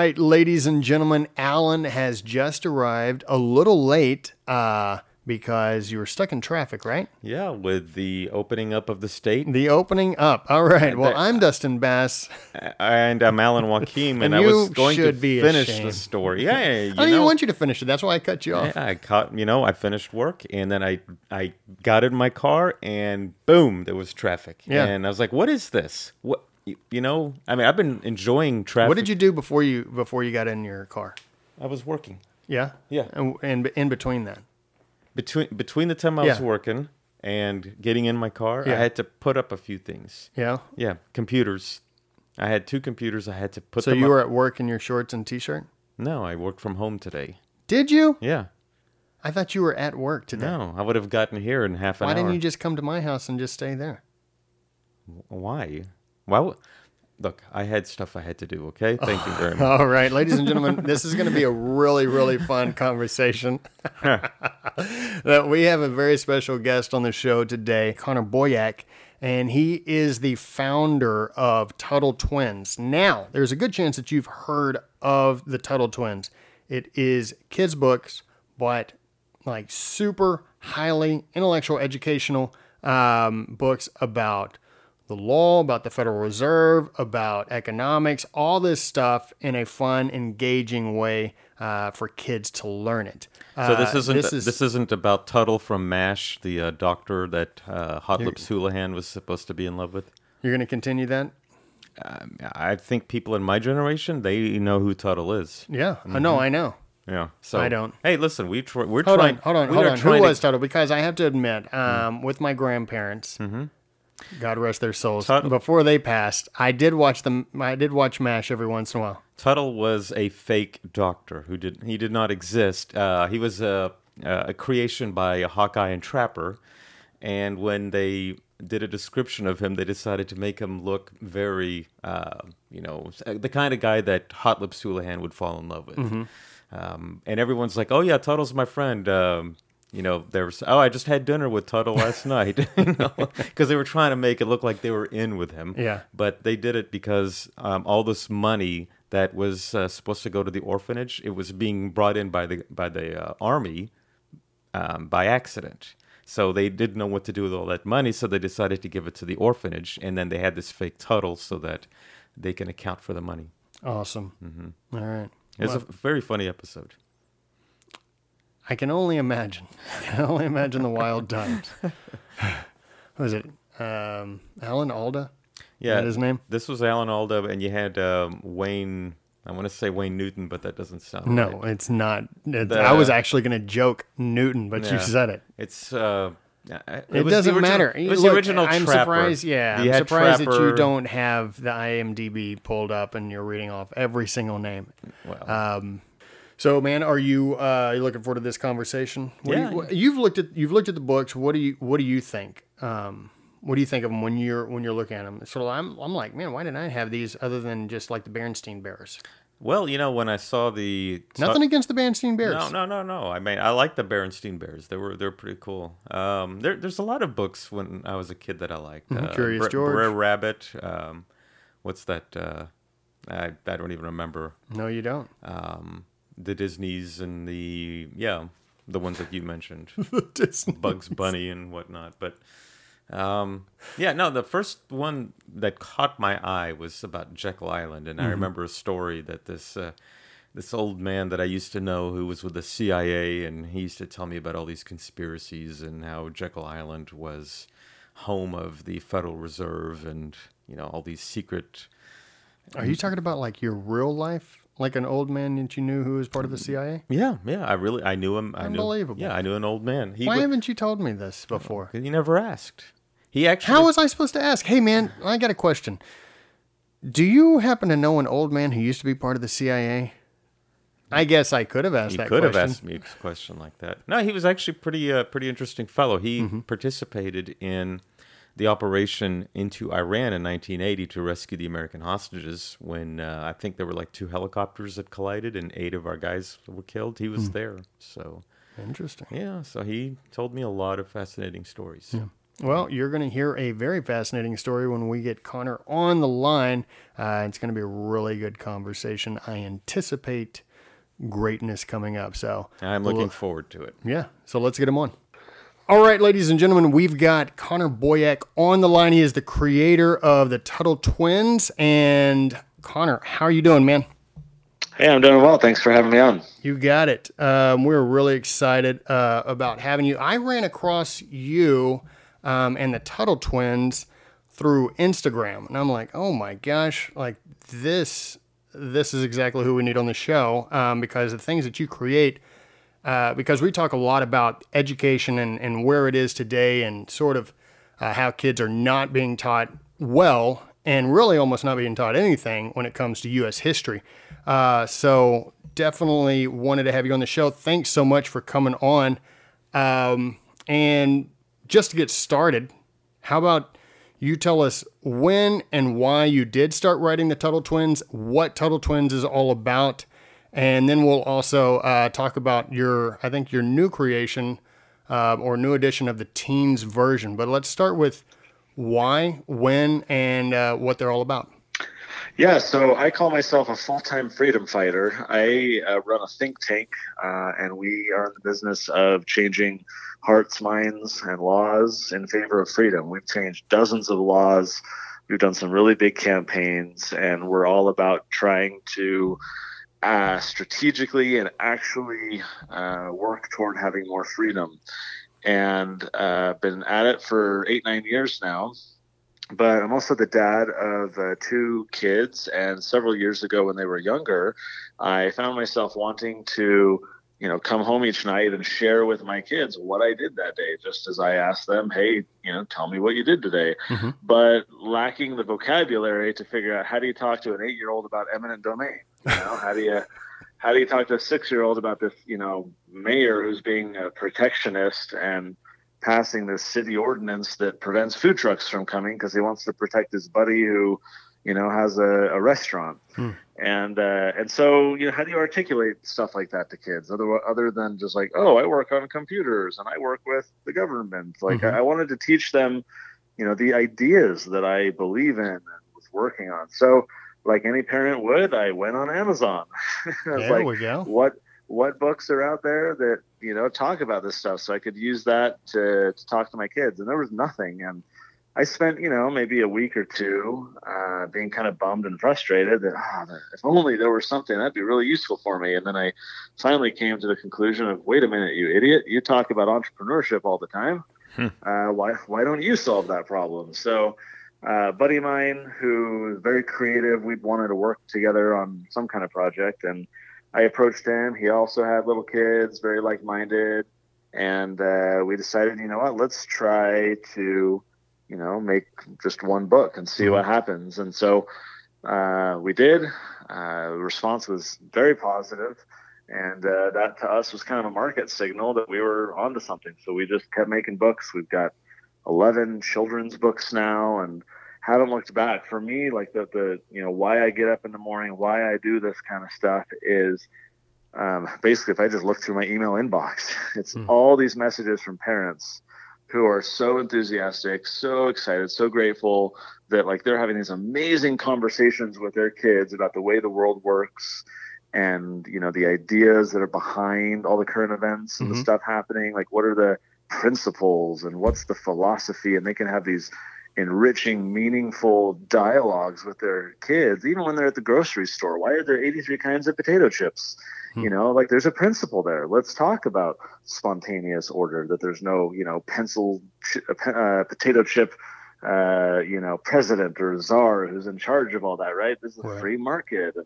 right, ladies and gentlemen, Alan has just arrived a little late uh, because you were stuck in traffic, right? Yeah, with the opening up of the state. The opening up. All right. Well, I'm Dustin Bass. And I'm Alan Wakim, and, And I was going to be finish ashamed. the story. Yeah, I didn't know, even want you to finish it. That's why I cut you off. yeah, I caught, you know, I finished work, and then I I got in my car, and boom, there was traffic. Yeah. And I was like, what is this? What, you, you know, I mean, I've been enjoying traffic. What did you do before you before you got in your car? I was working. Yeah. Yeah. And, and in between that. Between between the time I was working and getting in my car, Yeah. I had to put up a few things. Yeah. Yeah, computers. I had two computers. I had to put So you up. were at work in your shorts and t-shirt? No, I worked from home today. Did you? Yeah. I thought you were at work today. No, I would have gotten here in half an Why hour. Why didn't you just come to my house and just stay there? Why? Would- Look, I had stuff I had to do. Okay, thank you very much. All right, ladies and gentlemen, this is going to be a really, really fun conversation. that we have a very special guest on the show today, Connor Boyack, and he is the founder of Tuttle Twins. Now, there's a good chance that you've heard of the Tuttle Twins. It is kids' books, but like super highly intellectual, educational um, books about the law, about the Federal Reserve, about economics, all this stuff in a fun, engaging way uh, for kids to learn it. So this Uh, isn't this this, is- isn't about Tuttle from Mash, the uh, doctor that uh, Hot Lips Houlihan was supposed to be in love with. You're going to continue that? Um, I think people in my generation they know who Tuttle is. Yeah, I know, I know. Yeah, so I don't. Hey, listen, we tr- we're Hold trying. on, hold on, we hold on. Who to- was Tuttle? Because I have to admit, um, with my grandparents, God rest their souls, Tuttle- before they passed, I did watch them. I did watch Mash every once in a while. Tuttle was a fake doctor who did he did not exist. Uh, he was a a creation by Hawkeye and Trapper, and when they did a description of him, they decided to make him look very, uh, you know, the kind of guy that Hot Lips Houlihan would fall in love with. Um, and everyone's like, "Oh yeah, Tuttle's my friend." Um, you know, there was, "Oh, I just had dinner with Tuttle last night," you know, because they were trying to make it look like they were in with him Yeah. but they did it because um, all this money that was uh, supposed to go to the orphanage it was being brought in by the by the uh, army um, by accident so they didn't know what to do with all that money so they decided to give it to the orphanage and then they had this fake tuttle so that they can account for the money Awesome. Mm-hmm. All right. it's Well, a very funny episode I can only imagine. I can only imagine the wild times. Who is it? Um, Alan Alda? yeah that his name? this was alan alda and you had um, wayne i want to say wayne newton but that doesn't sound No, right. it's not. It's, The- I was actually going to joke Newton, but you said it. It's uh, it, It, doesn't original- matter. It was Look, the original I'm Trapper. surprised. Yeah, You I'm surprised that you don't have the IMDb pulled up and you're reading off every single name. Well, Um, so, man, are you uh, you looking forward to this conversation? What Yeah. you, you've looked at you've looked at the books. What do you what do you think? Um, what do you think of them when you're when you're looking at them? So I'm I'm like, man, why didn't I have these other than just like the Berenstein Bears? well, you know, when I saw the Nothing against the Berenstein Bears. No, no, no, no. I mean, I like the Berenstein Bears. They were they're pretty cool. Um, there, there's a lot of books when I was a kid that I liked. Uh, Curious Brer- George. Brer Rabbit. Um, what's that? Uh, I I don't even remember. no, you don't. Um, the Disney's and the yeah, the ones that you mentioned. Disney. Bugs Bunny and whatnot. But um, yeah, no, the first one that caught my eye was about Jekyll Island, and I remember a story that this uh, this old man that I used to know who was with the CIA, and he used to tell me about all these conspiracies and how Jekyll Island was home of the Federal Reserve and you know all these secret. Are you talking about like your real life, like an old man that you knew who was part of the CIA? Yeah, yeah, I really I knew him. I Unbelievable. Knew, yeah, I knew an old man. He Why wa- haven't you told me this before? he never asked. He actually How was I supposed to ask? Hey, man, I got a question. Do you happen to know an old man who used to be part of the CIA? I guess I could have asked He that could have asked me a question like that. No, he was actually pretty uh, pretty interesting fellow. He Mm-hmm. participated in the operation into Iran in 1980 to rescue the American hostages. When uh, I think there were like two helicopters that collided and eight of our guys were killed. He was Hmm. there. So Interesting. yeah, so he told me a lot of fascinating stories. Yeah. Well, you're going to hear a very fascinating story when we get Connor on the line. Uh, it's going to be a really good conversation. I anticipate greatness coming up. So I'm looking forward to it. Yeah. So let's get him on. All right, ladies and gentlemen, we've got Connor Boyack on the line. He is the creator of the Tuttle Twins. And Connor, how are you doing, man? Hey, I'm doing well. Thanks for having me on. You got it. Um, we're really excited uh, about having you. I ran across you um, and the Tuttle twins through Instagram, and I'm like, oh my gosh, like this, this is exactly who we need on the show um, because the things that you create. Uh, because we talk a lot about education and, and where it is today and sort of uh, how kids are not being taught well and really almost not being taught anything when it comes to U.S. history. Uh, so definitely wanted to have you on the show. Thanks so much for coming on. Um, and just to get started, how about you tell us when and why you did start writing the Tuttle Twins, what Tuttle Twins is all about, and then we'll also uh, talk about your, I think, your new creation uh, or new edition of the teens version. But let's start with why, when, and uh, what they're all about. Yeah, so I call myself a full time freedom fighter. I uh, run a think tank, uh, and we are in the business of changing hearts, minds, and laws in favor of freedom. We've changed dozens of laws. We've done some really big campaigns, and we're all about trying to uh, strategically and actually uh, work toward having more freedom. And uh, been at it for eight, nine years now but I'm also the dad of uh, two kids. And several years ago, when they were younger, I found myself wanting to, you know, come home each night and share with my kids what I did that day, just as I asked them, hey, you know, tell me what you did today. Mm-hmm. But lacking the vocabulary to figure out how do you talk to an eight year old about eminent domain? You know, how do you. How do you talk to a six-year-old about this, you know, mayor who's being a protectionist and passing this city ordinance that prevents food trucks from coming because he wants to protect his buddy who, you know, has a, a restaurant. Hmm. And uh, and so you know, how do you articulate stuff like that to kids other other than just like, oh, I work on computers and I work with the government. Like mm-hmm. I, I wanted to teach them, you know, the ideas that I believe in and was working on. So like any parent would, I went on Amazon. there like, we go. What what books are out there that you know talk about this stuff? So i could use that to, to talk to my kids. And there was nothing. And i spent you know maybe a week or two uh, being kind of bummed and frustrated that oh, if only there was something that'd be really useful for me. And then i finally came to the conclusion of wait a minute you idiot. You talk about entrepreneurship all the time. Hmm. uh, why, why don't you solve that problem? So uh, buddy of mine who is very creative we wanted to work together on some kind of project and I approached him. He also had little kids, very like minded. And uh, we decided, you know what, let's try to, you know, make just one book and see what mm-hmm. happens. And so uh, we did. Uh, the response was very positive, and uh, that to us was kind of a market signal that we were onto something. So we just kept making books. We've got 11 children's books now, and haven't looked back. For me, like the the you know why I get up in the morning, why I do this kind of stuff is um, basically if I just look through my email inbox, it's mm. all these messages from parents who are so enthusiastic, so excited, so grateful that like they're having these amazing conversations with their kids about the way the world works and you know the ideas that are behind all the current events and mm-hmm. the stuff happening like what are the principles and what's the philosophy and they can have these enriching, meaningful dialogues with their kids, even when they're at the grocery store. Why are there 83 kinds of potato chips? Hmm. You know, like there's a principle there. Let's talk about spontaneous order, that there's no, you know, pencil, uh, uh, potato chip, uh, you know, president or czar who's in charge of all that, right? This is a right. free market.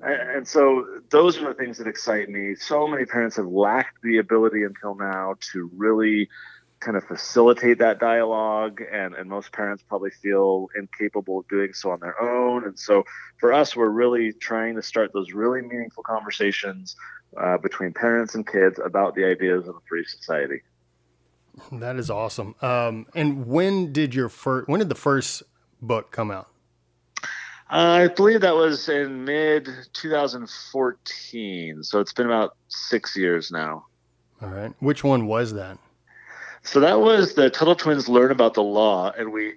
And, so those are the things that excite me. So many parents have lacked the ability until now to really kind of facilitate that dialogue and, and most parents probably feel incapable of doing so on their own. And so for us we're really trying to start those really meaningful conversations uh, between parents and kids about the ideas of a free society. That is awesome. Um, and when did your first when did the first book come out I believe that was in mid 2014. So it's been about six years now. All right. Which one was that? So that was the Tuttle Twins learn about the law, and we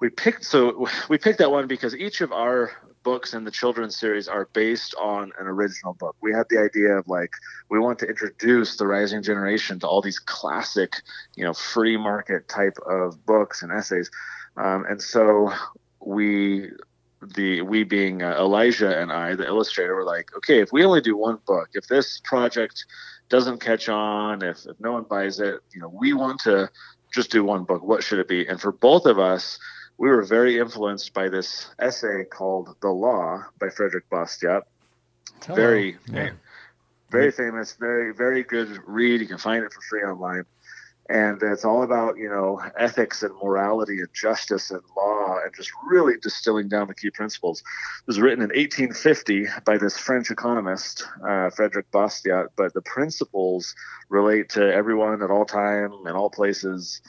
we picked so we picked that one because each of our books in the children's series are based on an original book. We had the idea of like we want to introduce the rising generation to all these classic, you know, free market type of books and essays, um, and so we the we being uh, Elijah and I, the illustrator, were like, okay, if we only do one book, if this project doesn't catch on, if, if no one buys it, you know, we want to just do one book. What should it be? And for both of us, we were very influenced by this essay called The Law by Frederick Bastiat. Very, yeah. very famous, very, very good read. You can find it for free online and it's all about you know ethics and morality and justice and law and just really distilling down the key principles. It was written in 1850 by this French economist uh, Frederick Bastiat, but the principles relate to everyone at all time and all places.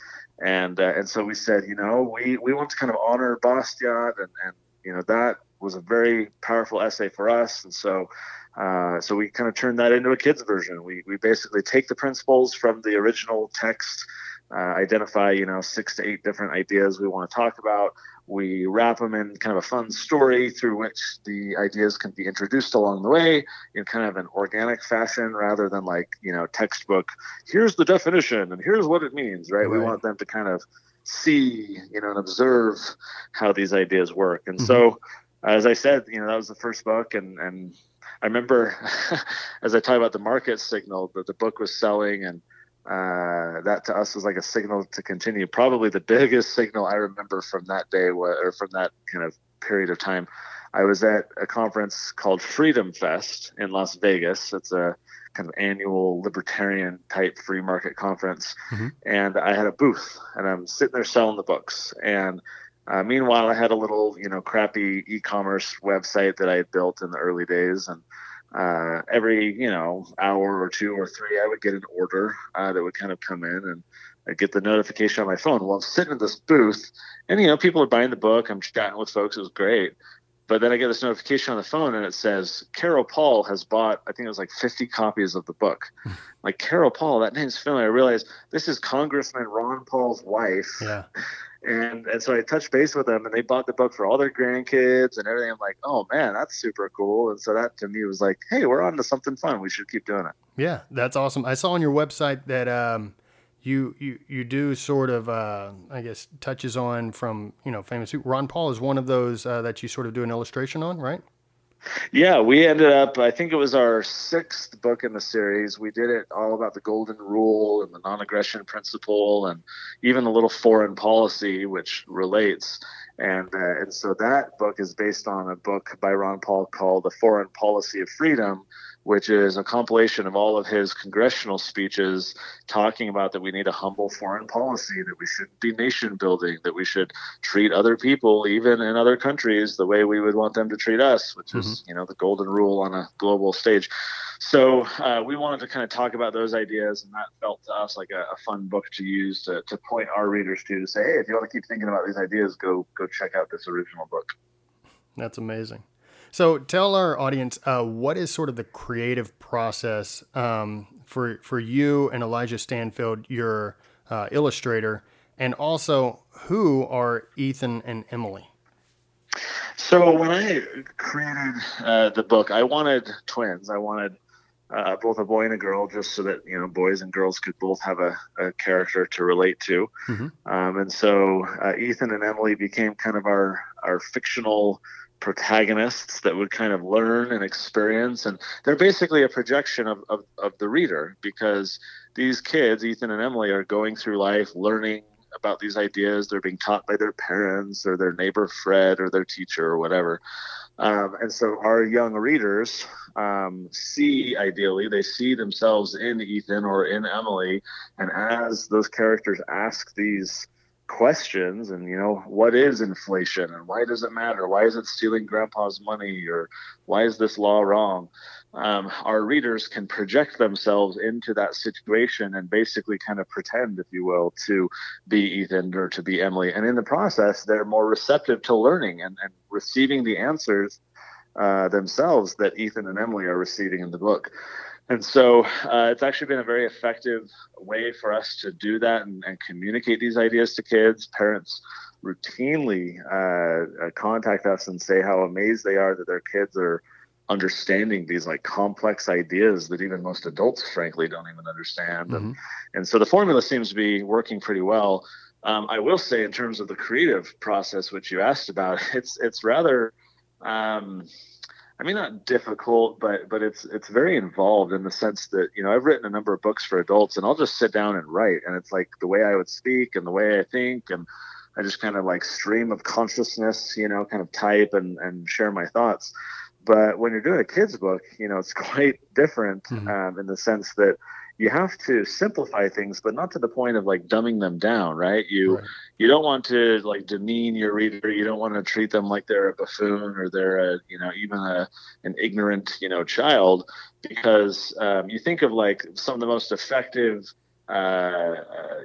And uh, and so we said, you know, we we want to kind of honor Bastiat, and and you know that was a very powerful essay for us, and so uh, so we kind of turned that into a kids version. We, we basically take the principles from the original text, uh, identify you know six to eight different ideas we want to talk about. We wrap them in kind of a fun story through which the ideas can be introduced along the way in kind of an organic fashion rather than like you know textbook. Here's the definition and here's what it means. Right? right. We want them to kind of see you know and observe how these ideas work. And mm-hmm. so as I said, you know, that was the first book, and and I remember as I talk about the market signal that the book was selling, and uh, that to us was like a signal to continue. Probably the biggest signal I remember from that day or from that kind of period of time. I was at a conference called Freedom Fest in Las Vegas. It's a kind of annual libertarian type free market conference, mm-hmm. and I had a booth, and I'm sitting there selling the books, and uh, meanwhile, I had a little, you know, crappy e-commerce website that I had built in the early days, and uh, every, you know, hour or two or three, I would get an order uh, that would kind of come in, and I'd get the notification on my phone. Well, I'm sitting in this booth, and you know, people are buying the book. I'm chatting with folks. It was great. But then I get this notification on the phone, and it says Carol Paul has bought. I think it was like 50 copies of the book. like Carol Paul, that name's familiar. I realize this is Congressman Ron Paul's wife. Yeah. And and so I touched base with them, and they bought the book for all their grandkids and everything. I'm like, oh man, that's super cool. And so that to me was like, hey, we're on to something fun. We should keep doing it. Yeah, that's awesome. I saw on your website that um, you you you do sort of uh, I guess touches on from you know famous Ron Paul is one of those uh, that you sort of do an illustration on, right? Yeah, we ended up, I think it was our sixth book in the series. We did it all about the golden rule and the non aggression principle and even a little foreign policy, which relates. And, uh, and so that book is based on a book by Ron Paul called The Foreign Policy of Freedom, which is a compilation of all of his congressional speeches talking about that we need a humble foreign policy, that we shouldn't be nation building, that we should treat other people, even in other countries, the way we would want them to treat us, which mm-hmm. is, you know, the golden rule on a global stage. So uh, we wanted to kind of talk about those ideas, and that felt to us like a, a, fun book to use to, to point our readers to to say, hey, if you want to keep thinking about these ideas, go go check out this original book. That's amazing. So tell our audience uh, what is sort of the creative process um, for for you and Elijah Stanfield, your uh, illustrator, and also who are Ethan and Emily. So when I created uh, the book, I wanted twins. I wanted uh, both a boy and a girl, just so that you know boys and girls could both have a, a character to relate to. Mm-hmm. Um, and so uh, Ethan and Emily became kind of our our fictional protagonists that would kind of learn and experience. And they're basically a projection of, of, of, the reader because these kids ethan and emily are going through life learning about these ideas. They're being taught by their parents or their neighbor fred or their teacher or whatever. Um, and so our young readers um, see ideally they see themselves in ethan or in emily. And as those characters ask these questions and you know what is inflation and why does it matter? Why is it stealing grandpa's money or why is this law wrong? Um, our readers can project themselves into that situation and basically kind of pretend if you will to be ethan or to be emily. And in the process they're more receptive to learning and, and receiving the answers uh, themselves that ethan and emily are receiving in the book And so uh, it's actually been a very effective way for us to do that and, and communicate these ideas to kids. Parents routinely uh, uh, contact us and say how amazed they are that their kids are understanding these like complex ideas that even most adults frankly don't even understand mm-hmm. and, and so the formula seems to be working pretty well um, i will say in terms of the creative process which you asked about it's it's rather um, I mean, not difficult, but but it's it's very involved in the sense that you know I've written a number of books for adults, and I'll just sit down and write, and it's like the way I would speak and the way I think, and I just kind of like stream of consciousness, you know, kind of type and and share my thoughts. But when you're doing a kids book, you know, it's quite different mm-hmm. um, in the sense that you have to simplify things, but not to the point of like dumbing them down, right? You right. you don't want to like demean your reader. You don't want to treat them like they're a buffoon or they're a you know even a an ignorant you know child, because um, you think of like some of the most effective. Uh,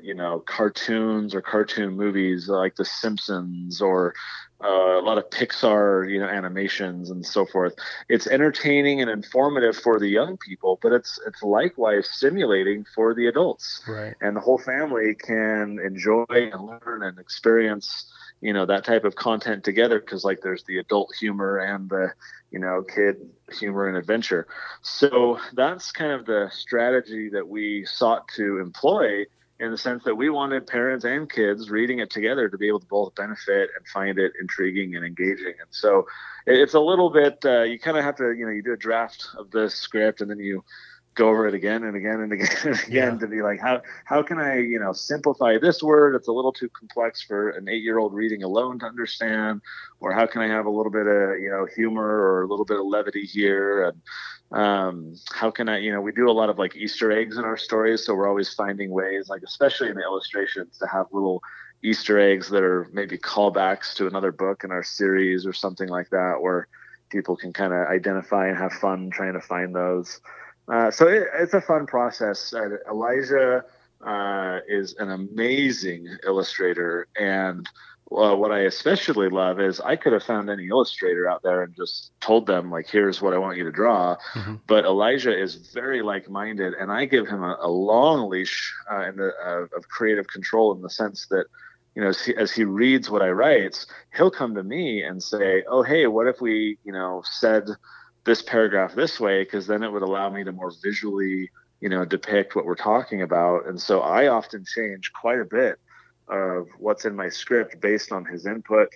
you know, cartoons or cartoon movies like The Simpsons or uh, a lot of Pixar, you know, animations and so forth. It's entertaining and informative for the young people, but it's it's likewise stimulating for the adults. Right. And the whole family can enjoy and learn and experience, you know, that type of content together because like there's the adult humor and the, you know, kid humor and adventure. So that's kind of the strategy that we sought to employ in the sense that we wanted parents and kids reading it together to be able to both benefit and find it intriguing and engaging. And so it's a little bit, uh, you kind of have to, you know, you do a draft of the script and then you go over it again and again and again and again yeah. to be like how how can I you know simplify this word it's a little too complex for an eight year old reading alone to understand or how can I have a little bit of you know humor or a little bit of levity here and um, how can I you know we do a lot of like Easter eggs in our stories so we're always finding ways like especially in the illustrations to have little Easter eggs that are maybe callbacks to another book in our series or something like that where people can kind of identify and have fun trying to find those. Uh, so it, it's a fun process. Uh, Elijah uh, is an amazing illustrator, and uh, what I especially love is I could have found any illustrator out there and just told them like, "Here's what I want you to draw." Mm-hmm. But Elijah is very like-minded, and I give him a, a long leash uh, in the, of creative control in the sense that you know, as he, as he, reads what I write, he'll come to me and say, "Oh, hey, what if we, you know, said this paragraph this way because then it would allow me to more visually you know depict what we're talking about. And so i often change quite a bit of what's in my script based on his input.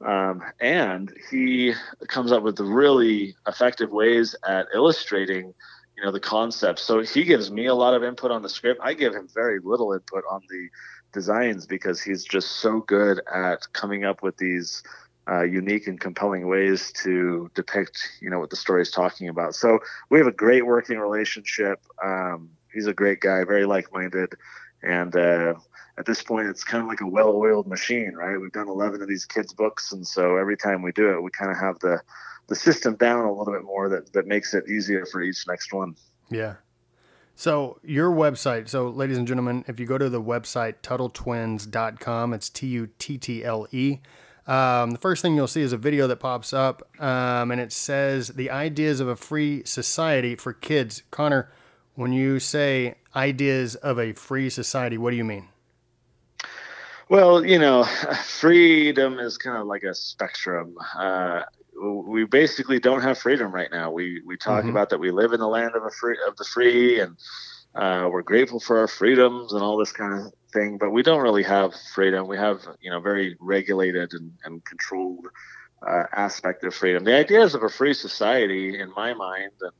Um, and he comes up with really effective ways at illustrating you know the concepts so he gives me a lot of input on the script. I give him very little input on the designs because he's just so good at coming up with these uh, unique and compelling ways to depict, you know, what the story is talking about. So we have a great working relationship. Um, he's a great guy, very like-minded, and uh, at this point, it's kind of like a well-oiled machine, right? We've done 11 of these kids' books, and so every time we do it, we kind of have the the system down a little bit more that that makes it easier for each next one. Yeah. So your website, so ladies and gentlemen, if you go to the website tuttletwins.com, it's T U T T L E um, the first thing you'll see is a video that pops up, um, and it says the ideas of a free society for kids. Connor, when you say ideas of a free society, what do you mean? Well, you know, freedom is kind of like a spectrum. Uh, we basically don't have freedom right now. We we talk mm-hmm. about that we live in the land of a free of the free, and uh, we're grateful for our freedoms and all this kind of thing, but we don't really have freedom. We have, you know, very regulated and, and controlled uh, aspect of freedom. The ideas of a free society, in my mind, and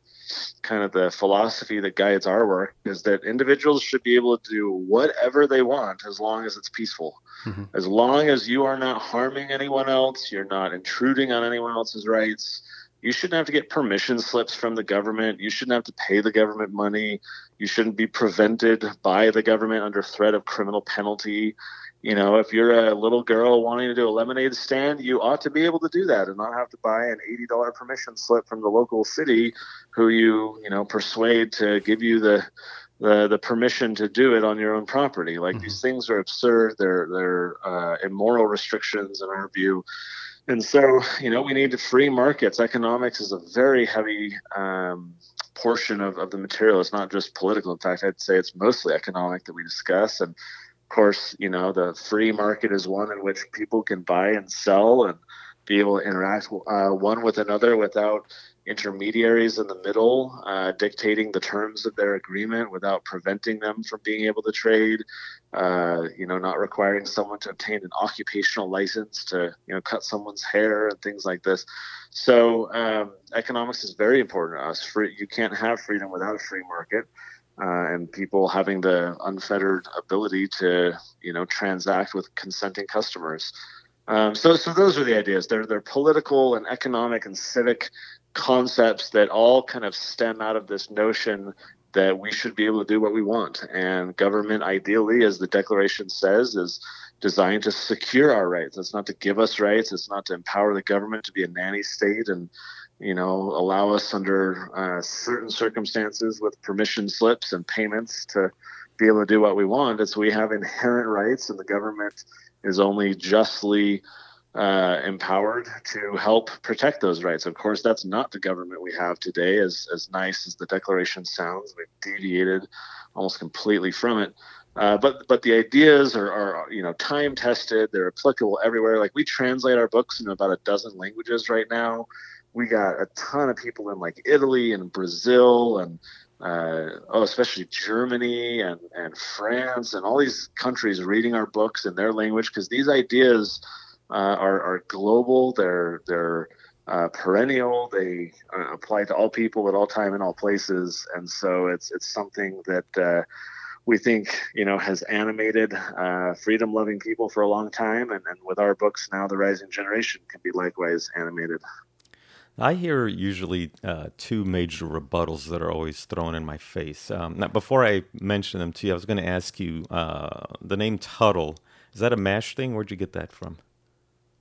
kind of the philosophy that guides our work, is that individuals should be able to do whatever they want as long as it's peaceful. Mm-hmm. As long as you are not harming anyone else, you're not intruding on anyone else's rights you shouldn't have to get permission slips from the government. You shouldn't have to pay the government money. You shouldn't be prevented by the government under threat of criminal penalty. You know, if you're a little girl wanting to do a lemonade stand, you ought to be able to do that and not have to buy an $80 permission slip from the local city who you, you know, persuade to give you the the, the permission to do it on your own property. Like mm-hmm. these things are absurd. They're they're uh, immoral restrictions in our view. And so, you know, we need to free markets. Economics is a very heavy um, portion of, of the material. It's not just political. In fact, I'd say it's mostly economic that we discuss. And of course, you know, the free market is one in which people can buy and sell and be able to interact uh, one with another without intermediaries in the middle uh, dictating the terms of their agreement without preventing them from being able to trade. Uh, you know, not requiring someone to obtain an occupational license to you know cut someone's hair and things like this. So um, economics is very important to us. Free, you can't have freedom without a free market. Uh, and people having the unfettered ability to, you know, transact with consenting customers. Um, so, so those are the ideas. They're they're political and economic and civic concepts that all kind of stem out of this notion that we should be able to do what we want. And government, ideally, as the Declaration says, is designed to secure our rights. It's not to give us rights. It's not to empower the government to be a nanny state and, you know, allow us under uh, certain circumstances with permission slips and payments to be able to do what we want. It's we have inherent rights, and the government is only justly uh, empowered to help protect those rights. Of course, that's not the government we have today. As as nice as the Declaration sounds, we've deviated almost completely from it. Uh, but but the ideas are, are you know time tested. They're applicable everywhere. Like we translate our books into about a dozen languages right now. We got a ton of people in like Italy and Brazil and uh, oh, especially Germany and, and France and all these countries reading our books in their language because these ideas are, are global. They're they're uh, perennial. They uh, apply to all people at all time in all places, and so it's it's something that uh, we think you know has animated uh, freedom-loving people for a long time, and, and with our books now, the rising generation can be likewise animated. I hear usually uh, two major rebuttals that are always thrown in my face. Um, now, before I mention them to you, I was going to ask you uh, the name Tuttle. Is that a MASH thing? Where'd you get that from?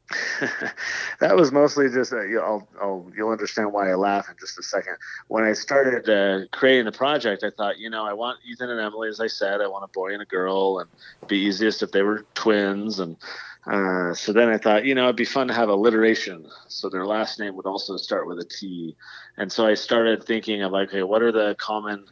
that was mostly just uh, I'll, I'll, you'll understand why I laugh in just a second. When I started uh, creating the project, I thought, you know, I want Ethan and Emily, as I said, I want a boy and a girl, and be easiest if they were twins. And uh, so then I thought, you know, it'd be fun to have alliteration, so their last name would also start with a T. And so I started thinking of like, okay, what are the common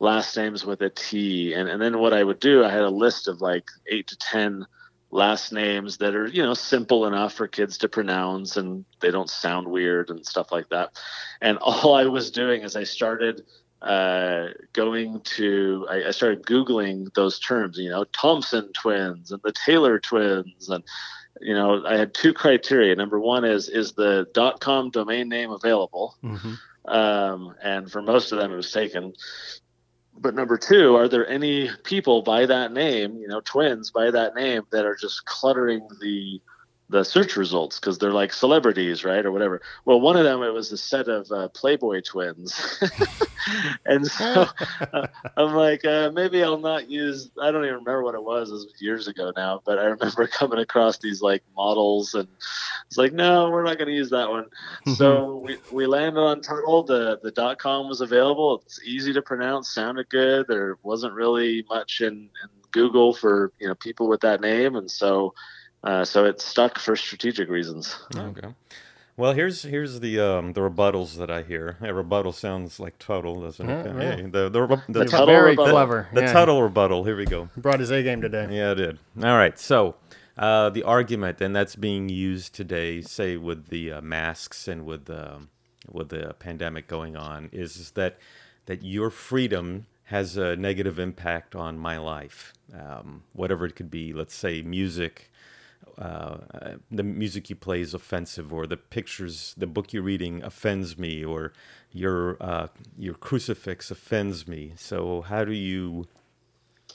last names with a T? And and then what I would do, I had a list of like eight to ten last names that are you know simple enough for kids to pronounce and they don't sound weird and stuff like that. And all i was doing is i started uh, going to I, I, started googling those terms you know thompson twins and the taylor twins. And you know i had two criteria. Number one is is the dot com domain name available? Mm-hmm. um, and for most of them it was taken but number two, are there any people by that name, you know, twins by that name that are just cluttering the the search results because they're like celebrities, right, or whatever. Well, one of them it was a set of uh, Playboy twins, and so uh, I'm like, uh, maybe I'll not use. I don't even remember what it was. It was years ago now, but I remember coming across these like models, and it's like, no, we're not going to use that one. so we, we landed on Tuttle. The the dot com was available. It's easy to pronounce, sounded good. There wasn't really much in, in Google for you know people with that name, and so uh, so it stuck for strategic reasons. Okay. Well, here's here's the um, the rebuttals that I hear. A rebuttal sounds like Tuttle, doesn't it? Yeah, yeah. The the, the, the Tuttle very rebuttal. clever. The yeah. Tuttle rebuttal. Here we go. Brought his A game today. Yeah, I did. All right. So uh, the argument, and that's being used today, say with the uh, masks and with the with the pandemic going on, is, is that that your freedom has a negative impact on my life, um, whatever it could be. Let's say music uh, the music you play is offensive, or the pictures, the book you're reading offends me, or your uh, your crucifix offends me. So how do you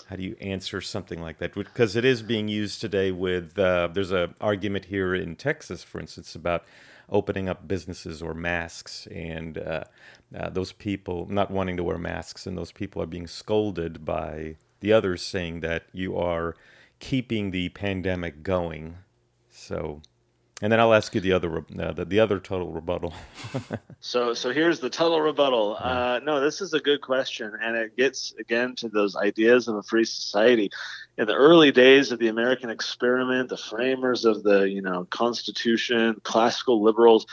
how do you answer something like that? Because it is being used today with uh, there's an argument here in Texas, for instance, about opening up businesses or masks, and uh, uh, those people not wanting to wear masks, and those people are being scolded by the others, saying that you are keeping the pandemic going. So, and then I'll ask you the other uh, the, the other Tuttle rebuttal. so so here's the Tuttle rebuttal. Uh, no, this is a good question, and it gets again to those ideas of a free society. In the early days of the American experiment, the framers of the you know Constitution, classical liberals,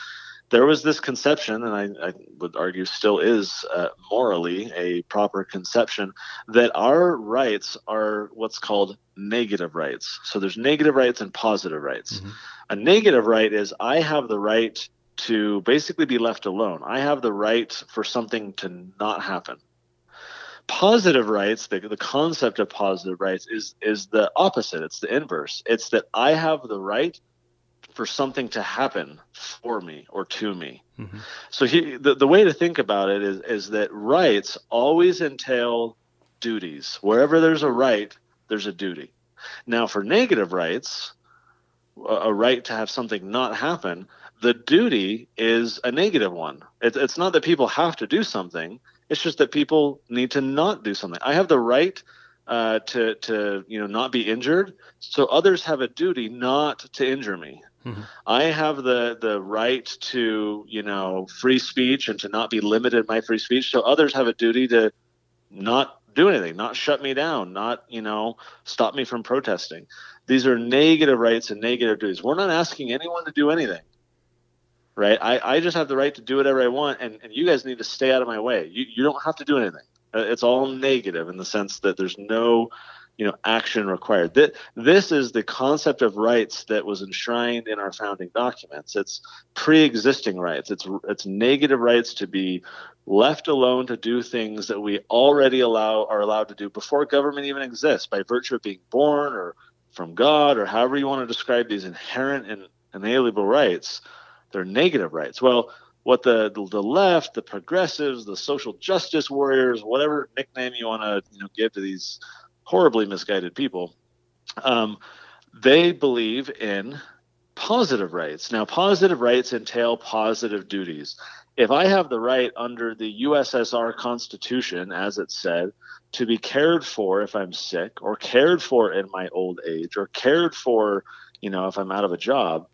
there was this conception, and I, I would argue still is uh, morally a proper conception, that our rights are what's called negative rights. So there's negative rights and positive rights. Mm-hmm. A negative right is I have the right to basically be left alone. I have the right for something to not happen. Positive rights, the, the concept of positive rights is is the opposite. It's the inverse. It's that I have the right for something to happen for me or to me. Mm-hmm. So he, the, the way to think about it is, is that rights always entail duties. Wherever there's a right, there's a duty. Now, for negative rights, a right to have something not happen, the duty is a negative one. It's, it's not that people have to do something. It's just that people need to not do something. I have the right uh, to to you know not be injured, so others have a duty not to injure me. Mm-hmm. I have the the right to you know free speech and to not be limited my free speech. So others have a duty to not do anything, not shut me down, not you know stop me from protesting. These are negative rights and negative duties. We're not asking anyone to do anything, right? I, I just have the right to do whatever I want, and, and you guys need to stay out of my way. You you don't have to do anything. Uh, it's all negative in the sense that there's no you know action required. That this is the concept of rights that was enshrined in our founding documents. It's pre-existing rights. It's it's negative rights to be left alone to do things that we already allow are allowed to do before government even exists by virtue of being born or from god or however you want to describe these inherent and inalienable rights. They're negative rights. Well what the, the, left, the progressives, the social justice warriors, whatever nickname you want to you know give to these horribly misguided people, um, they believe in positive rights. Now, positive rights entail positive duties. If I have the right under the USSR Constitution, as it said, to be cared for if I'm sick, or cared for in my old age, or cared for, you know, if I'm out of a job,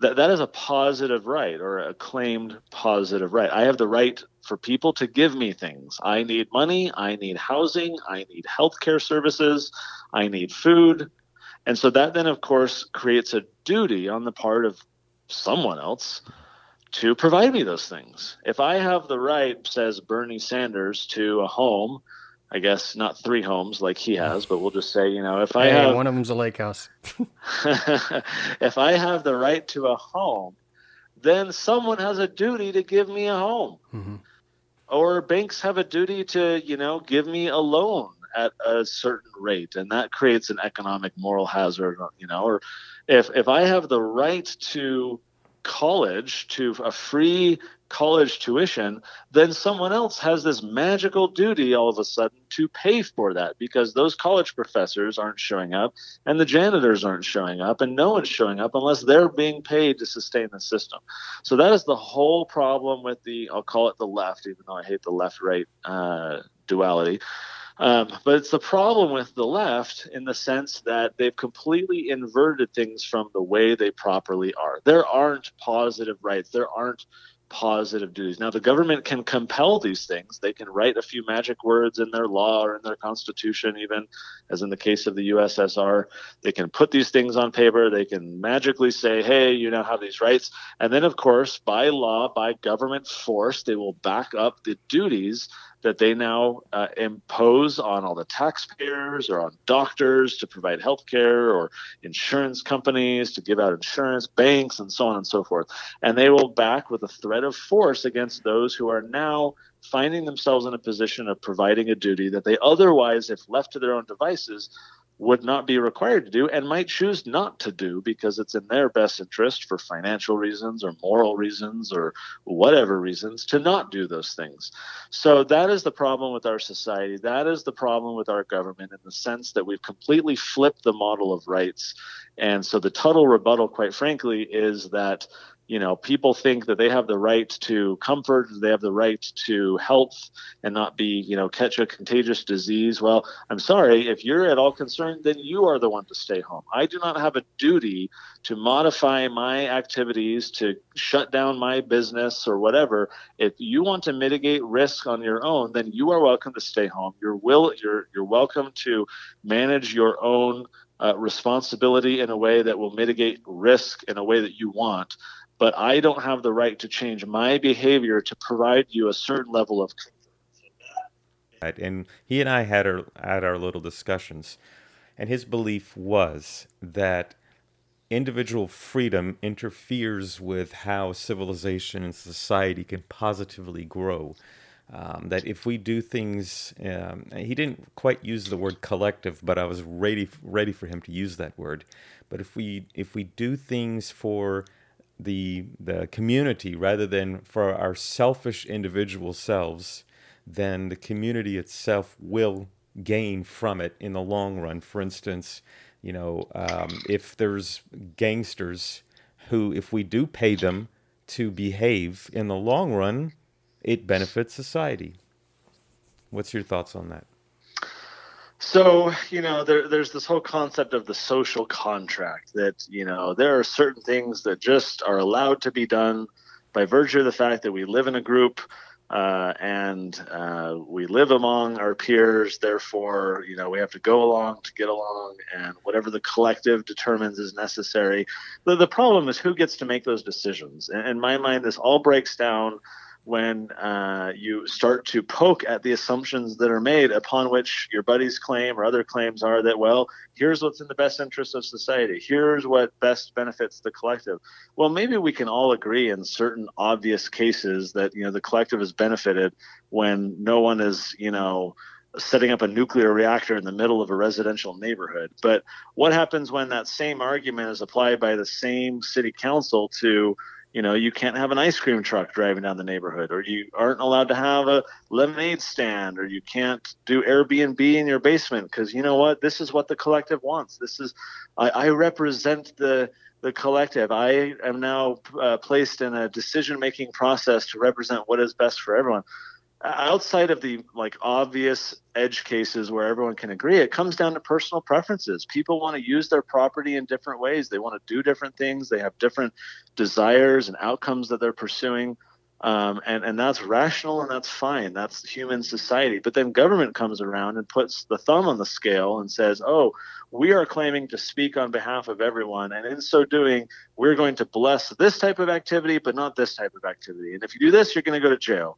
that, that is a positive right or a claimed positive right. I have the right for people to give me things. I need money, I need housing, I need healthcare services, I need food. And so that then, of course, creates a duty on the part of someone else to provide me those things. If I have the right, says Bernie Sanders, to a home I guess not three homes like he has, but we'll just say, you know, if I hey, have one of them's a lake house. if I have the right to a home, then someone has a duty to give me a home. Mm-hmm. Or banks have a duty to, you know, give me a loan at a certain rate, and that creates an economic moral hazard, you know, or if if I have the right to college to a free college tuition, then someone else has this magical duty all of a sudden to pay for that because those college professors aren't showing up and the janitors aren't showing up and no one's showing up unless they're being paid to sustain the system. So that is the whole problem with the, I'll call it the left, even though I hate the left right uh, duality. Um, but it's the problem with the left in the sense that they've completely inverted things from the way they properly are. There aren't positive rights. There aren't positive duties. Now, the government can compel these things. They can write a few magic words in their law or in their constitution, even as in the case of the USSR. They can put these things on paper. They can magically say, hey, you now have these rights. And then, of course, by law, by government force, they will back up the duties that they now uh, impose on all the taxpayers or on doctors to provide health care or insurance companies to give out insurance, banks, and so on and so forth. And they will back with a threat of force against those who are now finding themselves in a position of providing a duty that they otherwise, if left to their own devices, would not be required to do and might choose not to do because it's in their best interest for financial reasons or moral reasons or whatever reasons to not do those things. So that is the problem with our society. That is the problem with our government in the sense that we've completely flipped the model of rights. And so the Tuttle rebuttal, quite frankly, is that you know people think that they have the right to comfort they have the right to health and not be you know catch a contagious disease. Well i'm sorry if you're at all concerned then you are the one to stay home. I do not have a duty to modify my activities to shut down my business or whatever. If you want to mitigate risk on your own then you are welcome to stay home. You're will you're you're welcome to manage your own uh, responsibility in a way that will mitigate risk in a way that you want but I don't have the right to change my behavior to provide you a certain level of comfort. And he and I had our had our little discussions, and his belief was that individual freedom interferes with how civilization and society can positively grow. Um, that if we do things, um, he didn't quite use the word collective, but I was ready ready for him to use that word. But if we if we do things for the the community rather than for our selfish individual selves, then the community itself will gain from it in the long run. For instance, you know, um, if there's gangsters who, if we do pay them to behave in the long run, it benefits society. What's your thoughts on that? So, you know, there, there's this whole concept of the social contract that, you know, there are certain things that just are allowed to be done by virtue of the fact that we live in a group uh, and uh, we live among our peers. Therefore, you know, we have to go along to get along, and whatever the collective determines is necessary. The, the problem is who gets to make those decisions. In, in my mind, this all breaks down when uh, you start to poke at the assumptions that are made upon which your buddy's claim or other claims are that, well, here's what's in the best interest of society. Here's what best benefits the collective. Well, maybe we can all agree in certain obvious cases that, you know, the collective is benefited when no one is, you know, setting up a nuclear reactor in the middle of a residential neighborhood. But what happens when that same argument is applied by the same city council to you know you can't have an ice cream truck driving down the neighborhood or you aren't allowed to have a lemonade stand or you can't do airbnb in your basement because you know what? This is what the collective wants. This is i, I represent the the collective. I am now uh, placed in a decision making process to represent what is best for everyone outside of the like obvious edge cases where everyone can agree it comes down to personal preferences. People want to use their property in different ways. They want to do different things. They have different desires and outcomes that they're pursuing. Um, and and that's rational and that's fine. That's human society. But then government comes around and puts the thumb on the scale and says oh we are claiming to speak on behalf of everyone. And in so doing we're going to bless this type of activity but not this type of activity. And if you do this you're going to go to jail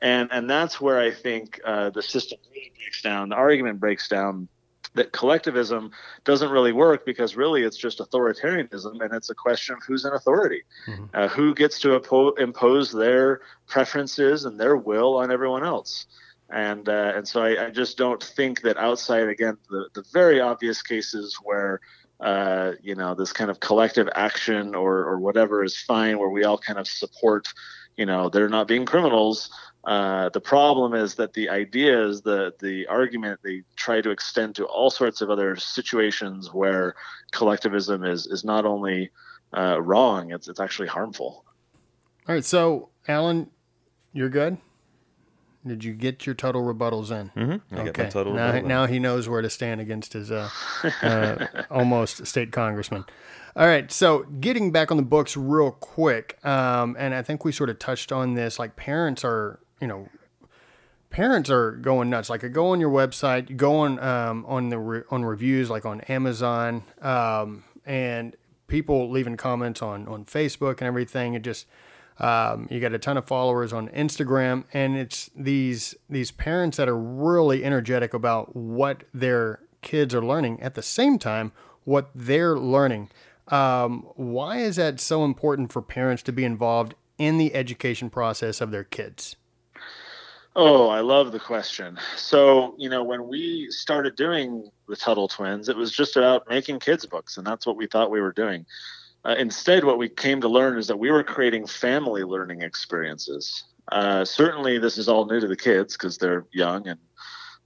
and and that's where I think uh, the system really breaks down. The argument breaks down that collectivism doesn't really work because really it's just authoritarianism and it's a question of who's in authority mm-hmm. uh, who gets to oppo- impose their preferences and their will on everyone else and uh, and so I, I, just don't think that outside again the, the very obvious cases where uh, you know this kind of collective action or or whatever is fine where we all kind of support you know they're not being criminals uh, the problem is that the ideas, the the argument, they try to extend to all sorts of other situations where collectivism is is not only uh, wrong, it's it's actually harmful. All right, so Alan, you're good. Did you get your total rebuttals in? Mm-hmm. okay. now, now he knows where to stand against his uh, uh, almost state congressman. All right, so getting back on the books real quick, um, and I think we sort of touched on this. Like parents are you know, parents are going nuts. Like, go on your website, go on um, on the re- on reviews, like on Amazon, um, and people leaving comments on on Facebook and everything. It just um, you got a ton of followers on Instagram, and it's these these parents that are really energetic about what their kids are learning. At the same time, what they're learning. Um, why is that so important for parents to be involved in the education process of their kids? Oh, I love the question. So, you know, when we started doing the Tuttle Twins, it was just about making kids' books, and that's what we thought we were doing. Uh, instead, what we came to learn is that we were creating family learning experiences. Uh, certainly, this is all new to the kids because they're young and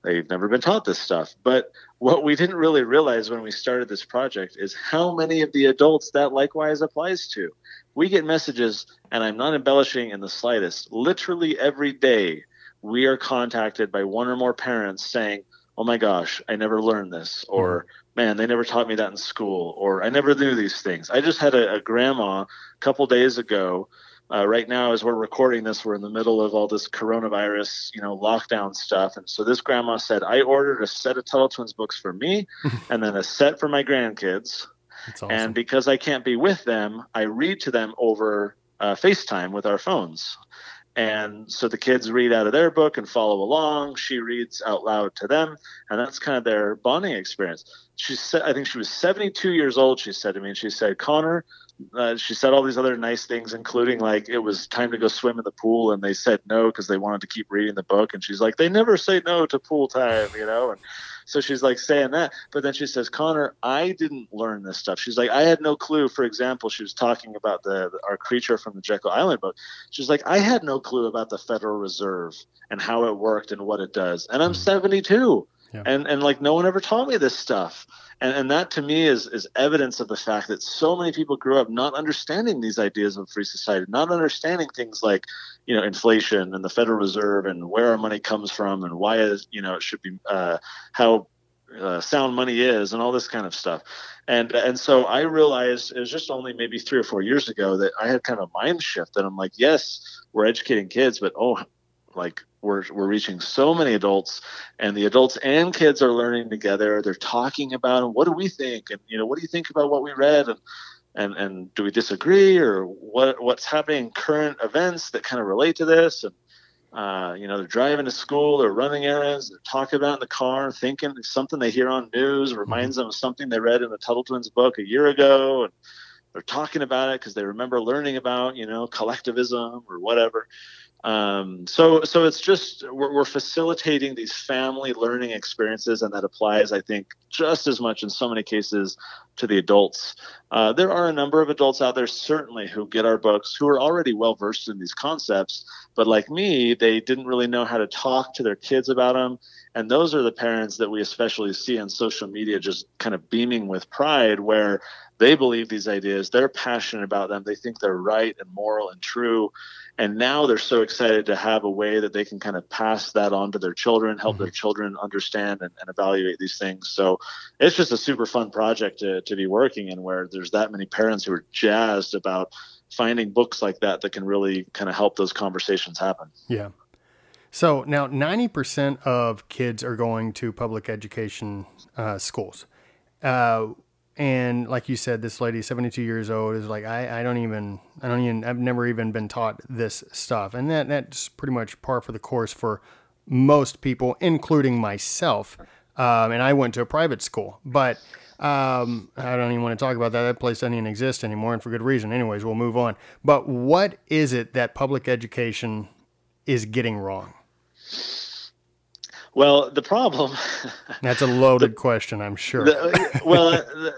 they've never been taught this stuff. But what we didn't really realize when we started this project is how many of the adults that likewise applies to. We get messages, and I'm not embellishing in the slightest, literally every day we are contacted by one or more parents saying, "Oh my gosh, I never learned this," or. "Man, they never taught me that in school," or "I never knew these things." I just had a, a grandma a couple days ago. Uh, right now, as we're recording this, we're in the middle of all this coronavirus, you know, lockdown stuff. And so this grandma said, I ordered a set of Tuttle Twins books for me and then a set for my grandkids. Awesome. And because I can't be with them, I read to them over uh, FaceTime with our phones. And so the kids read out of their book and follow along. She reads out loud to them, and that's kind of their bonding experience. She said, I think she was 72 years old. She said to me, and she said, Connor, uh, she said all these other nice things, including like it was time to go swim in the pool, and they said no because they wanted to keep reading the book. And she's like, they never say no to pool time, you know. And so she's like saying that, but then she says, Connor, I didn't learn this stuff. She's like, I had no clue. For example, she was talking about the, the our creature from the Jekyll Island book. She's like, I had no clue about the Federal Reserve and how it worked and what it does. And I'm Mhm. 72, Yeah. and and like no one ever taught me this stuff. And, and that to me is, is evidence of the fact that so many people grew up not understanding these ideas of free society, not understanding things like, you know, inflation and the Federal Reserve and where our money comes from and why is, you know, it should be, uh, how uh, sound money is and all this kind of stuff. And and so I realized it was just only maybe three or four years ago that I had kind of a mind shift that I'm like, yes, we're educating kids, but oh, like we're we're reaching so many adults, and the adults and kids are learning together. They're talking about what do we think, and you know, what do you think about what we read, and and and do we disagree, or what what's happening in current events that kind of relate to this, and uh, you know, they're driving to school, they're running errands, they're talking about in the car, thinking something they hear on news reminds them of something they read in the Tuttle Twins book a year ago, and they're talking about it because they remember learning about, you know, collectivism or whatever. Um, so, so it's just we're, we're facilitating these family learning experiences, and that applies, I think, just as much in so many cases to the adults. Uh, there are a number of adults out there, certainly, who get our books who are already well versed in these concepts, but like me, they didn't really know how to talk to their kids about them. And those are the parents that we especially see on social media just kind of beaming with pride, where they believe these ideas, they're passionate about them, they think they're right and moral and true. And now they're so excited to have a way that they can kind of pass that on to their children, help their mm-hmm. children understand and, and evaluate these things. So it's just a super fun project to, to be working in where there's that many parents who are jazzed about finding books like that that can really kind of help those conversations happen. Yeah. So now 90% of kids are going to public education uh, schools. Uh, and like you said, this lady, 72 years old, is like, I, I don't even, I don't even, I've never even been taught this stuff. And that, that's pretty much par for the course for most people, including myself. Um, and I went to a private school, but um, I don't even want to talk about that. That place doesn't even exist anymore, and for good reason. Anyways, we'll move on. But what is it that public education is getting wrong? Well, the problem. That's a loaded question, I'm sure. the, well, the,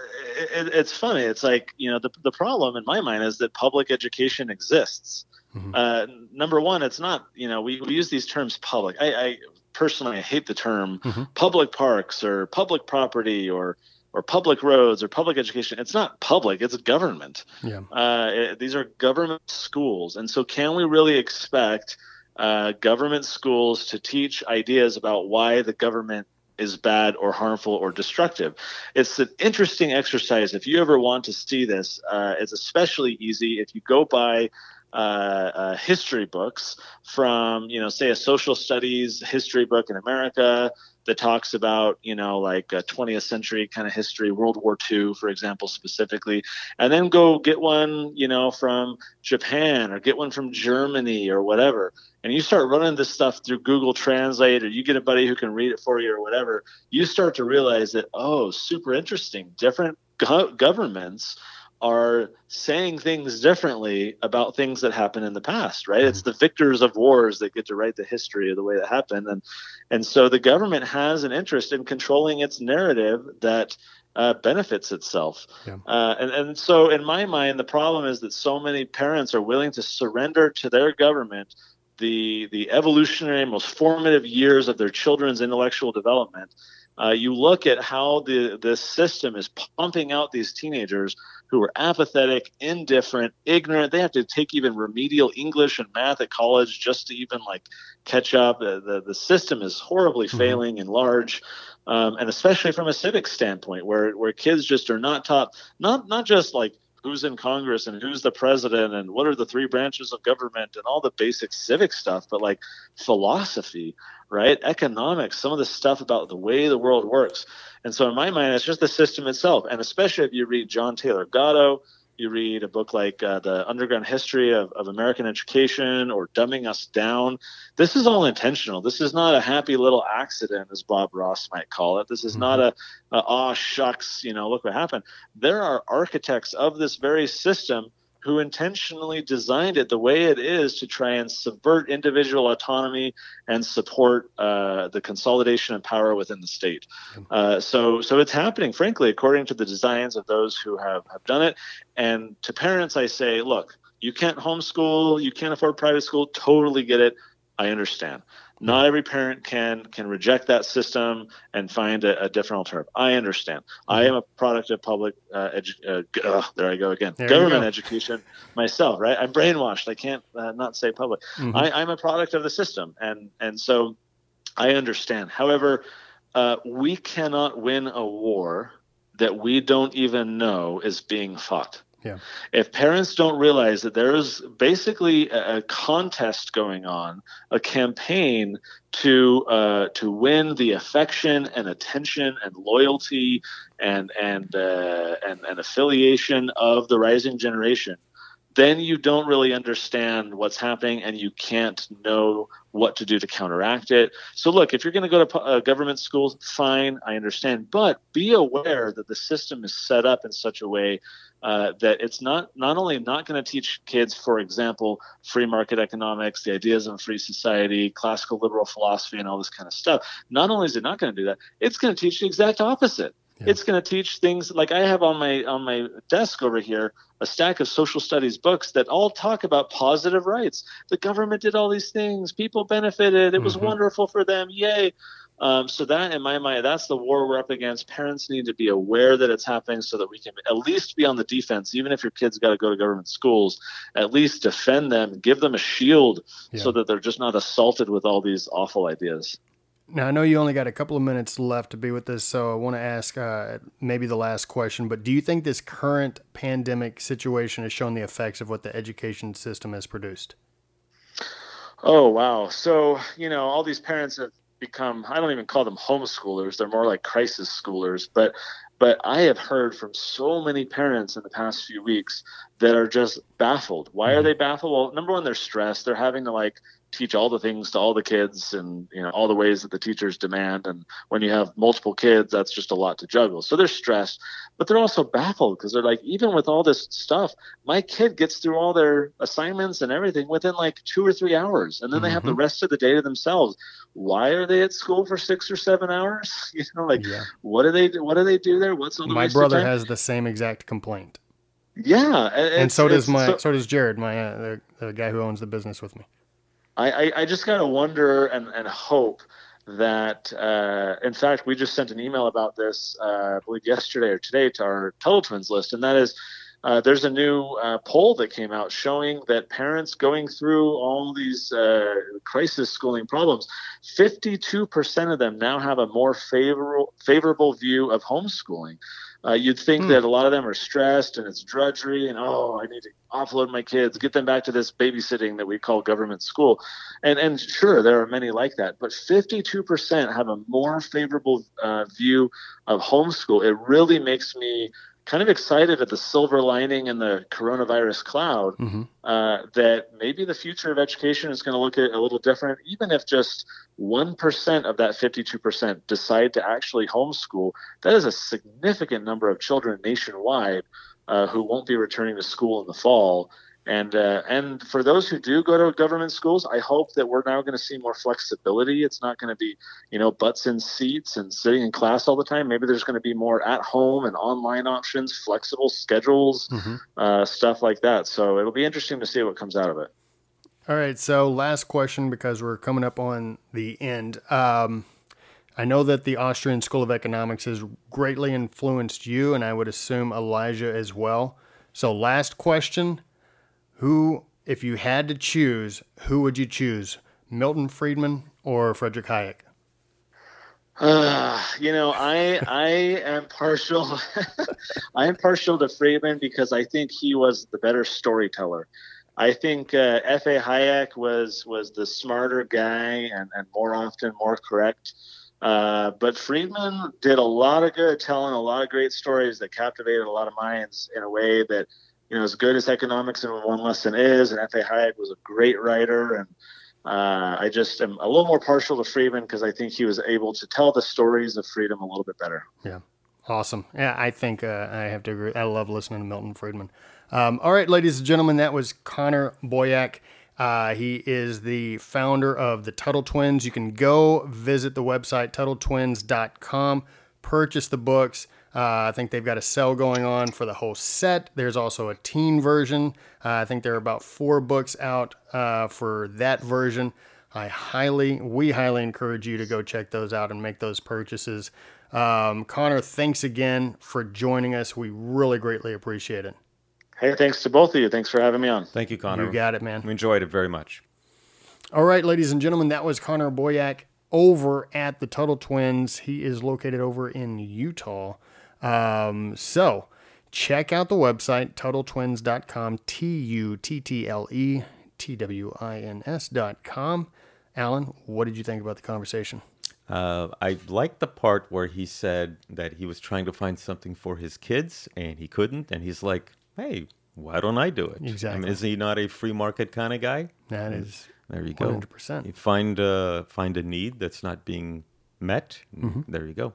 it, it's funny. It's like you know the the problem in my mind is that public education exists. Mhm. Uh, number one, it's not. You know, we, we use these terms public. I, I personally I hate the term Mhm. public parks or public property or or public roads or public education. It's not public. It's government. yeah. Uh, it- these are government schools, and so can we really expect uh, government schools to teach ideas about why the government is bad or harmful or destructive? It's an interesting exercise. If you ever want to see this, uh, it's especially easy if you go by uh, uh, history books from, you know, say a social studies history book in America that talks about, you know, like uh 20th century kind of history, World War II, for example, specifically, and then go get one, you know, from Japan or get one from Germany or whatever. And you start running this stuff through Google Translate or you get a buddy who can read it for you or whatever, you start to realize that, oh, super interesting. Different go- governments are saying things differently about things that happened in the past, right? It's the victors of wars that get to write the history of the way that happened. And and so the government has an interest in controlling its narrative that uh, benefits itself. Yeah. Uh, and, and so, in my mind, the problem is that so many parents are willing to surrender to their government the, the evolutionary, most formative years of their children's intellectual development. Uh, you look at how the, the system is pumping out these teenagers who are apathetic, indifferent, ignorant. They have to take even remedial English and math at college just to even like catch up. The, the, the system is horribly Mhm. failing in large um, and especially from a civic standpoint, where where kids just are not taught not not just like who's in Congress and who's the president and what are the three branches of government and all the basic civic stuff, but like philosophy, right? Economics, some of the stuff about the way the world works. And so, in my mind, it's just the system itself. And especially if you read John Taylor Gatto, you read a book like uh, The Underground History of, of American Education or Dumbing Us Down. This is all intentional. This is not a happy little accident, as Bob Ross might call it. This is mm-hmm. not a, a, oh, shucks, you know, look what happened. There are architects of this very system who intentionally designed it the way it is to try and subvert individual autonomy and support uh, the consolidation of power within the state. Uh, so, so it's happening, frankly, according to the designs of those who have, have done it. And to parents, I say, look, you can't homeschool, you can't afford private school, totally get it. I understand. Not every parent can can reject that system and find a, a different alternative. I understand. Mm-hmm. I am a product of public uh, edu- uh, there I go again. There Government go. education myself, right? I'm brainwashed. I can't uh, not say public. Mm-hmm. I, I'm a product of the system, and and so I understand. However, uh, we cannot win a war that we don't even know is being fought. Yeah. If parents don't realize that there is basically a, contest going on, a campaign to uh, to win the affection and attention and loyalty and and uh, and, and affiliation of the rising generation, then you don't really understand what's happening and you can't know what to do to counteract it. So, look, if you're going to go to uh, government schools, fine, I understand. But be aware that the system is set up in such a way uh, that it's not not only not going to teach kids, for example, free market economics, the ideas of a free society, classical liberal philosophy, and all this kind of stuff. Not only is it not going to do that, it's going to teach the exact opposite. Yeah. It's going to teach things like I have on my on my desk over here a stack of social studies books that all talk about positive rights. The government did all these things, people benefited, it was mm-hmm. wonderful for them, yay. Um, so that, in my mind, that's the war we're up against. Parents need to be aware that it's happening so that we can at least be on the defense. Even if your kids got to go to government schools, at least defend them, give them a shield, yeah. so that they're just not assaulted with all these awful ideas. Now I know you only got a couple of minutes left to be with this, so I want to ask uh, maybe the last question. But do you think this current pandemic situation has shown the effects of what the education system has produced? Oh wow! So you know, all these parents have become I don't even call them homeschoolers. They're more like crisis schoolers. But but I have heard from so many parents in the past few weeks that are just baffled. Why are mm-hmm. they baffled? Well, number one, they're stressed. They're having to like teach all the things to all the kids and you know all the ways that the teachers demand. And when you have multiple kids that's just a lot to juggle. So they're stressed but they're also baffled because they're like even with all this stuff my kid gets through all their assignments and everything within like two or three hours and then mm-hmm. they have the mm-hmm. rest of the day to themselves. Why are they at school for six or seven hours? You know like yeah. what do they what do they do there? What's on the my brother has the same exact complaint. Yeah and so does my so, so, does jared my uh, the, the guy who owns the business with me I, I, I just kind of wonder and, and hope that, uh, in fact, we just sent an email about this, uh, I believe yesterday or today, to our Tuttle Twins list, and that is uh, there's a new uh, poll that came out showing that parents going through all these uh, crisis schooling problems, 52% of them now have a more favorable favorable view of homeschooling. Uh, you'd think hmm. that a lot of them are stressed and it's drudgery and oh, I need to offload my kids, get them back to this babysitting that we call government school, and and sure there are many like that, but 52% have a more favorable uh, view of homeschool. It really makes me kind of excited at the silver lining in the coronavirus cloud mm-hmm. uh, that maybe the future of education is going to look a little different, even if just 1% of that 52% decide to actually homeschool. That is a significant number of children nationwide uh, who won't be returning to school in the fall. And uh, and for those who do go to government schools, I hope that we're now going to see more flexibility. It's not going to be, you know, butts in seats and sitting in class all the time. Maybe there's going to be more at home and online options, flexible schedules, mm-hmm. uh, stuff like that. So it'll be interesting to see what comes out of it. All right. So last question because we're coming up on the end. Um, I know that the Austrian School of Economics has greatly influenced you, and I would assume Elijah as well. So last question who, if you had to choose, who would you choose? Milton Friedman or Frederick Hayek? Uh, you know, I I am partial. I am partial to Friedman because I think he was the better storyteller. I think uh, F.A. Hayek was was the smarter guy and, and more often more correct. Uh, but Friedman did a lot of good, telling a lot of great stories that captivated a lot of minds in a way that, you know, as good as economics in one lesson is, and F.A. Hayek was a great writer. And uh, I just am a little more partial to Friedman because I think he was able to tell the stories of freedom a little bit better. Yeah. Awesome. Yeah, I think uh, I have to agree. I love listening to Milton Friedman. Um, all right, ladies and gentlemen, that was Connor Boyack. Uh, he is the founder of the Tuttle Twins. You can go visit the website, TuttleTwins.com, purchase the books. Uh, I think they've got a sale going on for the whole set. There's also a teen version. Uh, I think there are about four books out uh, for that version. I highly, we highly encourage you to go check those out and make those purchases. Um, Connor, thanks again for joining us. We really greatly appreciate it. Hey, thanks to both of you. Thanks for having me on. Thank you, Connor. You got it, man. We enjoyed it very much. All right, ladies and gentlemen, that was Connor Boyack over at the Tuttle Twins. He is located over in Utah. Um, so check out the website, TuttleTwins.com, T U T T L E T W I N S.com. Alan, what did you think about the conversation? Uh, I liked the part where he said that he was trying to find something for his kids and he couldn't. And he's like, hey, why don't I do it? I Exactly. mean, is he not a free market kind of guy? That is There you go. 100%. You find uh, find a need that's not being met. Mm-hmm. There you go.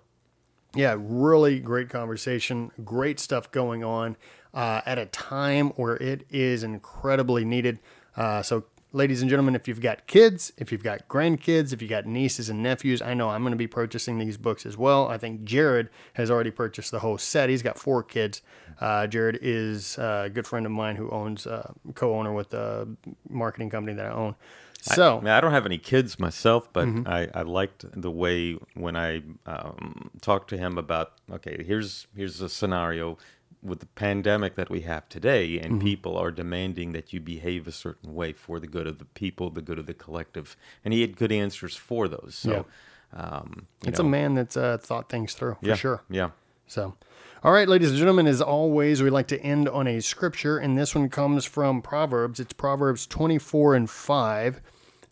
Yeah, really great conversation. Great stuff going on uh, at a time where it is incredibly needed. Uh, so, ladies and gentlemen, if you've got kids, if you've got grandkids, if you've got nieces and nephews, I know I'm going to be purchasing these books as well. I think Jared has already purchased the whole set. He's got four kids. Uh, Jared is a good friend of mine who owns, uh, co owner with the marketing company that I own. So, I, mean, I don't have any kids myself, but Mm-hmm. I, I liked the way when I um, talked to him about okay, here's here's a scenario with the pandemic that we have today, and Mm-hmm. people are demanding that you behave a certain way for the good of the people, the good of the collective, and he had good answers for those. So, um, you it's a man that's uh, thought things through for yeah, sure. Yeah. So, all right, ladies and gentlemen, as always, we like to end on a scripture, and this one comes from Proverbs. It's Proverbs 24 and 5,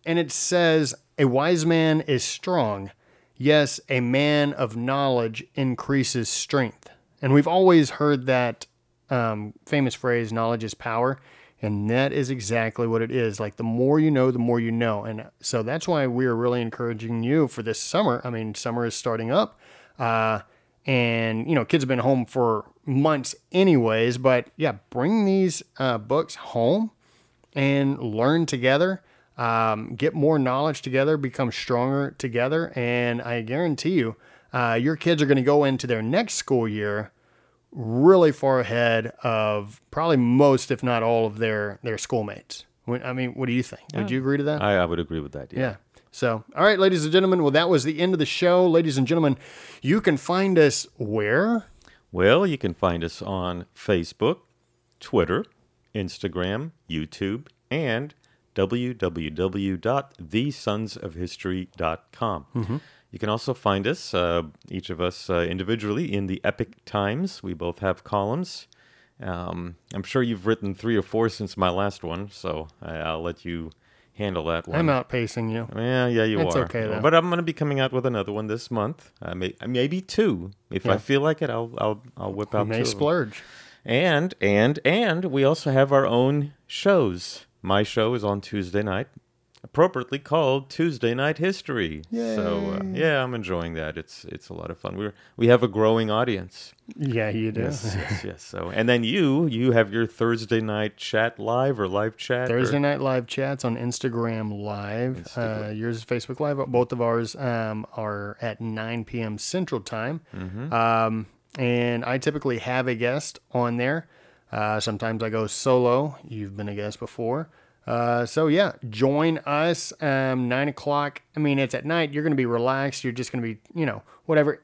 and it says, A wise man is strong. Yes, a man of knowledge increases strength. And we've always heard that um, famous phrase, knowledge is power. And that is exactly what it is. Like the more you know, the more you know. And so that's why we're really encouraging you for this summer. I mean, summer is starting up. Uh, and, you know, kids have been home for months anyways. But yeah, bring these uh, books home and learn together. Um, get more knowledge together, become stronger together. And I guarantee you, uh, your kids are going to go into their next school year really far ahead of probably most, if not all, of their their schoolmates. I mean, what do you think? Would you agree to that? I, I would agree with that. Yeah. Yeah. So, all right, ladies and gentlemen. Well, that was the end of the show. Ladies and gentlemen, you can find us where? Well, you can find us on Facebook, Twitter, Instagram, YouTube, and www.thesonsofhistory.com. You can also find us, uh, each of us uh, individually, in the Epoch Times. We both have columns. Um, I'm sure you've written three or four since my last one, so I, I'll let you handle that one. I'm outpacing you. Yeah, yeah, you It's are. okay, though. But I'm going to be coming out with another one this month. Uh, may, maybe two. If I feel like it, I'll I'll I'll whip You out may two. splurge. And and and we also have our own shows. My show is on Tuesday night, appropriately called Tuesday Night History. So uh, yeah, I'm enjoying that. It's it's a lot of fun. We're we have a growing audience. Yeah, you do. Yes, yes, yes. So and then you you have your Thursday night chat live or live chat. or- Thursday night live chats on Instagram Live. Uh, yours is Facebook Live. Both of ours um, are at 9 p.m. Central Time. Um, and I typically have a guest on there. Uh, sometimes I go solo. You've been a guest before. Uh, so yeah, join us. Um, nine o'clock. I mean, it's at night. You're going to be relaxed. You're just going to be, you know, whatever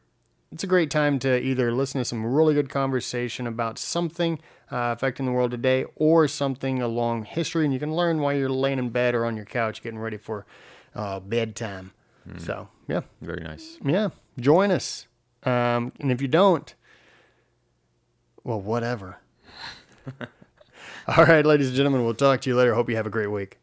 it's a great time to either listen to some really good conversation about something uh, affecting the world today or something along history, and you can learn while you're laying in bed or on your couch getting ready for uh, bedtime. So, yeah, Very nice. yeah, join us. Um, and if you don't, well, whatever. All right, ladies and gentlemen, we'll talk to you later. Hope you have a great week.